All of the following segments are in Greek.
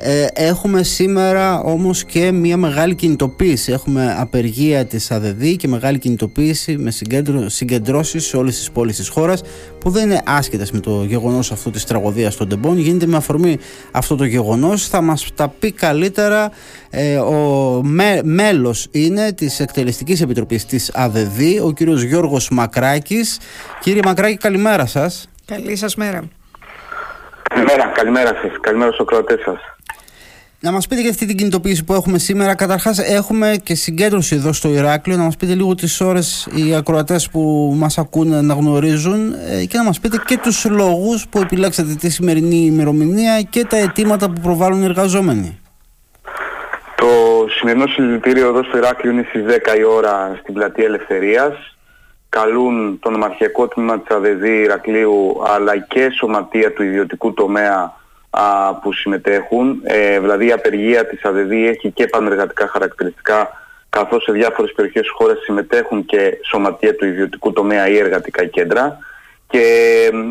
Ε, έχουμε σήμερα όμως και μια μεγάλη κινητοποίηση. Έχουμε απεργία της ΑΔΔ και μεγάλη κινητοποίηση με συγκέντρο, συγκεντρώσεις σε όλες τις πόλεις της χώρας που δεν είναι άσχετες με το γεγονός αυτού της τραγωδίας των Τεμπών. Γίνεται με αφορμή αυτό το γεγονός. Θα μας τα πει καλύτερα ε, ο με, μέλος είναι της Εκτελεστικής Επιτροπής της ΑΔΔ, ο κύριος Γιώργος Μακράκης. Κύριε Μακράκη καλημέρα σας. Καλή σας μέρα. Καλημέρα, καλημέρα σας. Καλημέρα στους ακροατές σας. Να μας πείτε για αυτή την κινητοποίηση που έχουμε σήμερα. Καταρχάς έχουμε και συγκέντρωση εδώ στο Ηράκλειο. Να μας πείτε λίγο τις ώρες οι ακροατές που μας ακούνε να γνωρίζουν ε, και να μας πείτε και τους λόγους που επιλέξατε τη σημερινή ημερομηνία και τα αιτήματα που προβάλλουν οι εργαζόμενοι. Το σημερινό συλλητήριο εδώ στο Ηράκλειο είναι στις 10 η ώρα στην Πλατεία Ελευθερίας καλούν το νομαρχιακό τμήμα της ΑΔΔ Ηρακλείου αλλά και σωματεία του ιδιωτικού τομέα α, που συμμετέχουν. Ε, δηλαδή η απεργία της ΑΔΔ έχει και πανεργατικά χαρακτηριστικά καθώς σε διάφορες περιοχές της χώρας συμμετέχουν και σωματεία του ιδιωτικού τομέα ή εργατικά κέντρα. Και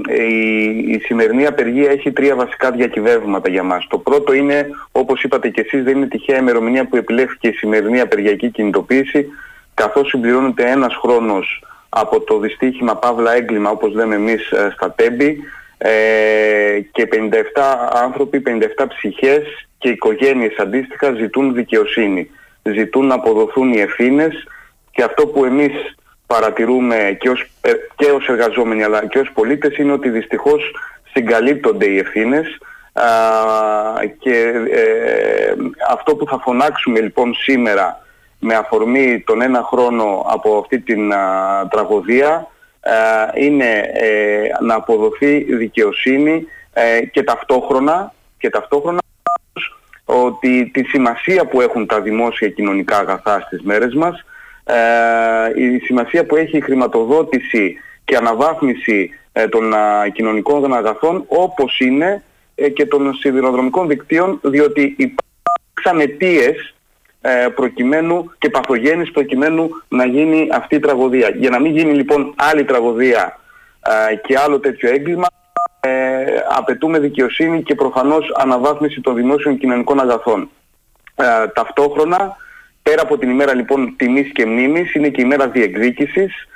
ε, η, η σημερινή απεργία έχει τρία βασικά διακυβεύματα για μας. Το πρώτο είναι, όπως είπατε και εσείς, δεν είναι τυχαία ημερομηνία που επιλέχθηκε η σημερινή απεργιακή κινητοποίηση, καθώς συμπληρώνεται ένας χρόνος από το δυστύχημα Παύλα έγκλημα όπως λέμε εμείς ε, στα Τέμπη ε, και 57 άνθρωποι, 57 ψυχές και οικογένειες αντίστοιχα ζητούν δικαιοσύνη. Ζητούν να αποδοθούν οι ευθύνες και αυτό που εμείς παρατηρούμε και ως, ε, και ως εργαζόμενοι αλλά και ως πολίτες είναι ότι δυστυχώς συγκαλύπτονται οι ευθύνες και αυτό που θα φωνάξουμε λοιπόν σήμερα με αφορμή τον ένα χρόνο από αυτή την τραγωδία είναι ε, να αποδοθεί δικαιοσύνη ε, και ταυτόχρονα, και ταυτόχρονα ότι τη σημασία που έχουν τα δημόσια κοινωνικά αγαθά στις μέρες μας, ε, η σημασία που έχει η χρηματοδότηση και αναβάθμιση των κοινωνικών αγαθών όπως είναι και των σιδηροδρομικών δικτύων διότι υπάρξαν αιτίες ε, προκειμένου και παθογένεις προκειμένου να γίνει αυτή η τραγωδία. Για να μην γίνει λοιπόν άλλη τραγωδία ε, και άλλο τέτοιο έγκλημα ε, απαιτούμε δικαιοσύνη και προφανώς αναβάθμιση των δημόσιων κοινωνικών αγαθών. ταυτόχρονα, πέρα από την ημέρα λοιπόν τιμής και μνήμης, είναι και η ημέρα διεκδίκησης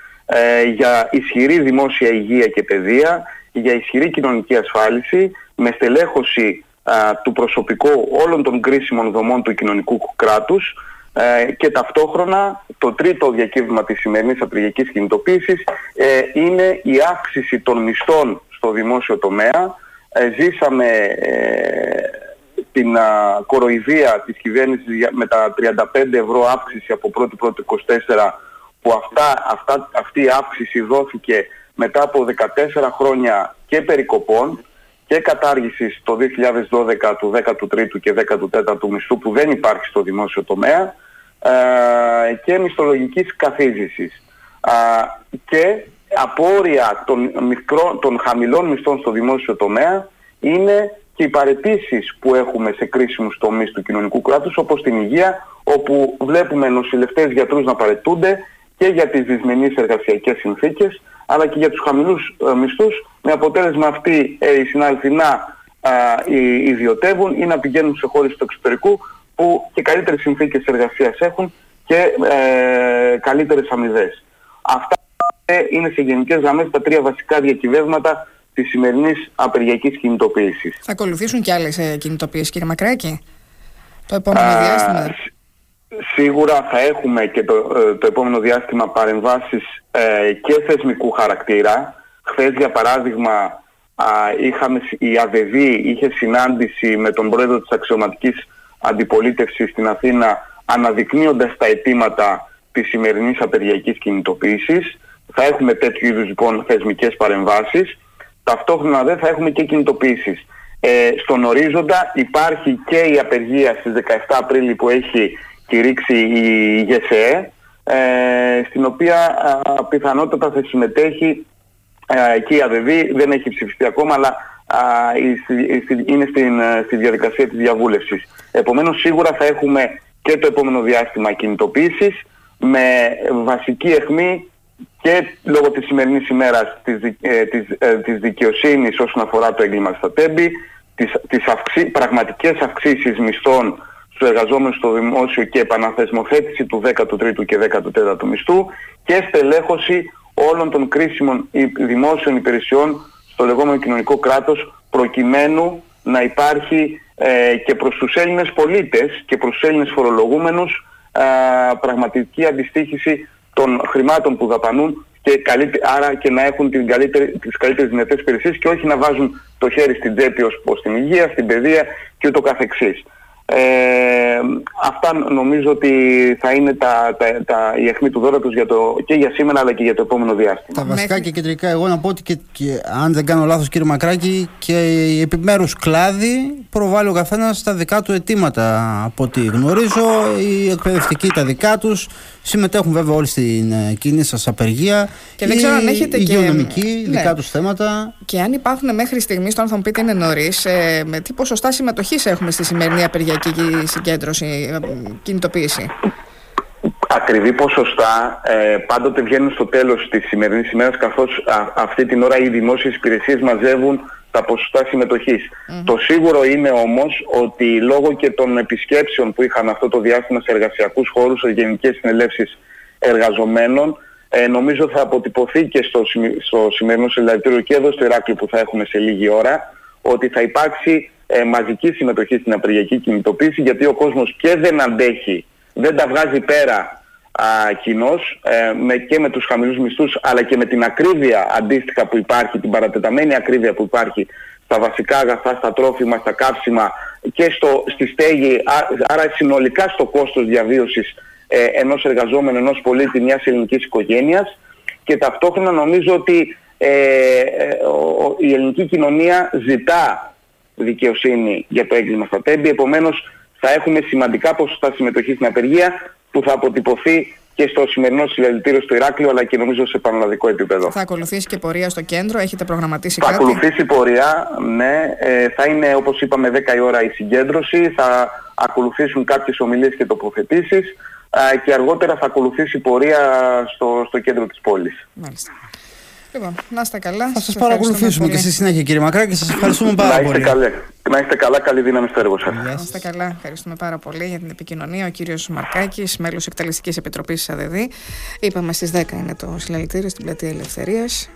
για ισχυρή δημόσια υγεία και παιδεία, για ισχυρή κοινωνική ασφάλιση, με στελέχωση του προσωπικού όλων των κρίσιμων δομών του κοινωνικού κράτους ε, και ταυτόχρονα το τρίτο διακύβημα της σημερινής απεργιακής κινητοποίησης ε, είναι η αύξηση των μισθών στο δημόσιο τομέα. Ε, ζήσαμε την κοροϊδία της κυβέρνησης με τα 35 ευρώ αύξηση από 1η 24 που αυτά, αυτά, αυτή η αύξηση δόθηκε μετά από 14 χρόνια και περικοπών και κατάργησης το 2012 του 13ου και 14ου μισθού που δεν υπάρχει στο δημόσιο τομέα ε, και μισθολογικής καθίζησης. και απόρρια των, μικρό, των χαμηλών μισθών στο δημόσιο τομέα είναι και οι παρετήσεις που έχουμε σε κρίσιμους τομείς του κοινωνικού κράτους όπως την υγεία όπου βλέπουμε νοσηλευτές γιατρούς να παρετούνται και για τις δυσμενείς εργασιακές συνθήκες αλλά και για τους χαμηλούς ε, μισθούς με αποτέλεσμα αυτοί ε, οι συνάδελφοι να ε, ιδιωτεύουν ή να πηγαίνουν σε χώρες του εξωτερικού που και καλύτερες συνθήκες εργασίας έχουν και ε, καλύτερες αμοιβές. Αυτά είναι σε γενικές γραμμές τα τρία βασικά διακυβεύματα της σημερινής απεργιακής κινητοποίησης. Θα ακολουθήσουν και άλλες ε, κινητοποίησεις κύριε Μακράκη; Το επόμενο διάστημα. Σίγουρα θα έχουμε και το, ε, το επόμενο διάστημα παρεμβάσεις ε, και θεσμικού χαρακτήρα. Χθες για παράδειγμα είχαμε, η ΑΔΔ είχε συνάντηση με τον πρόεδρο της αξιωματικής αντιπολίτευσης στην Αθήνα αναδεικνύοντας τα αιτήματα της σημερινής απεργιακής κινητοποίησης. Θα έχουμε τέτοιου είδους λοιπόν θεσμικές παρεμβάσεις. Ταυτόχρονα δεν θα έχουμε και κινητοποίησεις. Ε, στον ορίζοντα υπάρχει και η απεργία στις 17 Απρίλη που έχει κηρύξει η ΓΕΣΕ, ε, στην οποία α, πιθανότατα θα συμμετέχει ε, και η ΑΔΔ, δεν έχει ψηφιστεί ακόμα, αλλά είναι στην, ε, στη διαδικασία της διαβούλευσης. Επομένως σίγουρα θα έχουμε και το επόμενο διάστημα κινητοποίησης με βασική αιχμή και λόγω της σημερινής ημέρας της, ε, της, ε, της δικαιοσύνης όσον αφορά το έγκλημα στα τέμπη, τις, τις αυξή, πραγματικές αυξήσεις μισθών στους εργαζόμενους στο δημόσιο και επαναθεσμοθέτηση του 13ου και 14ου μισθού και στελέχωση όλων των κρίσιμων δημόσιων υπηρεσιών στο λεγόμενο κοινωνικό κράτος προκειμένου να υπάρχει ε, και προς τους Έλληνες πολίτες και προς τους Έλληνες φορολογούμενους ε, πραγματική αντιστοίχηση των χρημάτων που δαπανούν και άρα και να έχουν την καλύτερη, τις καλύτερες δυνατές υπηρεσίες και όχι να βάζουν το χέρι στην τσέπη ως προς την υγεία, στην παιδεία και ούτω καθεξής. Ε, αυτά νομίζω ότι θα είναι τα, τα, τα, η αιχμή του δώρατος για το, και για σήμερα αλλά και για το επόμενο διάστημα. Τα βασικά και κεντρικά εγώ να πω ότι και, και, αν δεν κάνω λάθος κύριε Μακράκη και οι επιμέρους κλάδοι προβάλλει ο καθένας τα δικά του αιτήματα από ό,τι γνωρίζω οι εκπαιδευτικοί τα δικά τους συμμετέχουν βέβαια όλοι στην ε, κοινή σας απεργία και δεν ξέρω αν έχετε οι υγειονομικοί, και... δικά ναι. τους θέματα και αν υπάρχουν μέχρι στιγμής, το αν θα μου πείτε είναι νωρίς ε, με τι ποσοστά συμμετοχής έχουμε στη σημερινή απεργία; Η συγκέντρωση, ε, κινητοποίηση. Ακριβή ποσοστά ε, πάντοτε βγαίνουν στο τέλος της σημερινής ημέρας καθώς αυτή την ώρα οι δημόσιες υπηρεσίες μαζεύουν τα ποσοστά Το σίγουρο είναι όμως ότι λόγω και των επισκέψεων που είχαν αυτό το διάστημα σε εργασιακούς χώρους, σε γενικές συνελεύσεις εργαζομένων, ε, νομίζω θα αποτυπωθεί και στο, στο σημερινό συλλαλητήριο και εδώ στο Ηράκλειο που θα έχουμε σε λίγη ώρα, ότι θα υπάρξει ε, μαζική συμμετοχή στην απεργιακή κινητοποίηση γιατί ο κόσμος και δεν αντέχει, δεν τα βγάζει πέρα α, κοινώς ε, με, και με τους χαμηλούς μισθούς αλλά και με την ακρίβεια αντίστοιχα που υπάρχει, την παρατεταμένη ακρίβεια που υπάρχει στα βασικά αγαθά, στα τρόφιμα, στα κάψιμα και στο, στη στέγη, άρα συνολικά στο κόστος διαβίωσης ε, ενός εργαζόμενου, ενός πολίτη μιας ελληνικής οικογένειας. Και ταυτόχρονα νομίζω ότι ε, ε η ελληνική κοινωνία ζητά δικαιοσύνη για το έγκλημα στα τέμπη. Επομένως θα έχουμε σημαντικά ποσοστά συμμετοχής στην απεργία που θα αποτυπωθεί και στο σημερινό συλλαλητήριο στο Ηράκλειο αλλά και νομίζω σε πανελλαδικό επίπεδο. Θα ακολουθήσει και πορεία στο κέντρο, έχετε προγραμματίσει θα κάτι; Θα ακολουθήσει πορεία, ναι. Ε, θα είναι όπως είπαμε 10 η ώρα η συγκέντρωση, θα ακολουθήσουν κάποιες ομιλίες και τοποθετήσεις ε, και αργότερα θα ακολουθήσει πορεία στο, στο κέντρο της πόλης. Μάλιστα. Λοιπόν, να είστε καλά. Θα σας παρακολουθήσουμε και στη συνέχεια, κύριε Μακράκη. Σας ευχαριστούμε πάρα πολύ. Να είστε καλά, καλή δύναμη στο έργο σας. Να είστε καλά. Ευχαριστούμε πάρα πολύ για την επικοινωνία. Ο κύριος Μαρκάκης, μέλος Εκτελεστικής Επιτροπής τη ΑΔΔ. Είπαμε στις 10 είναι το συλλαλητήριο στην πλατεία Ελευθερίας.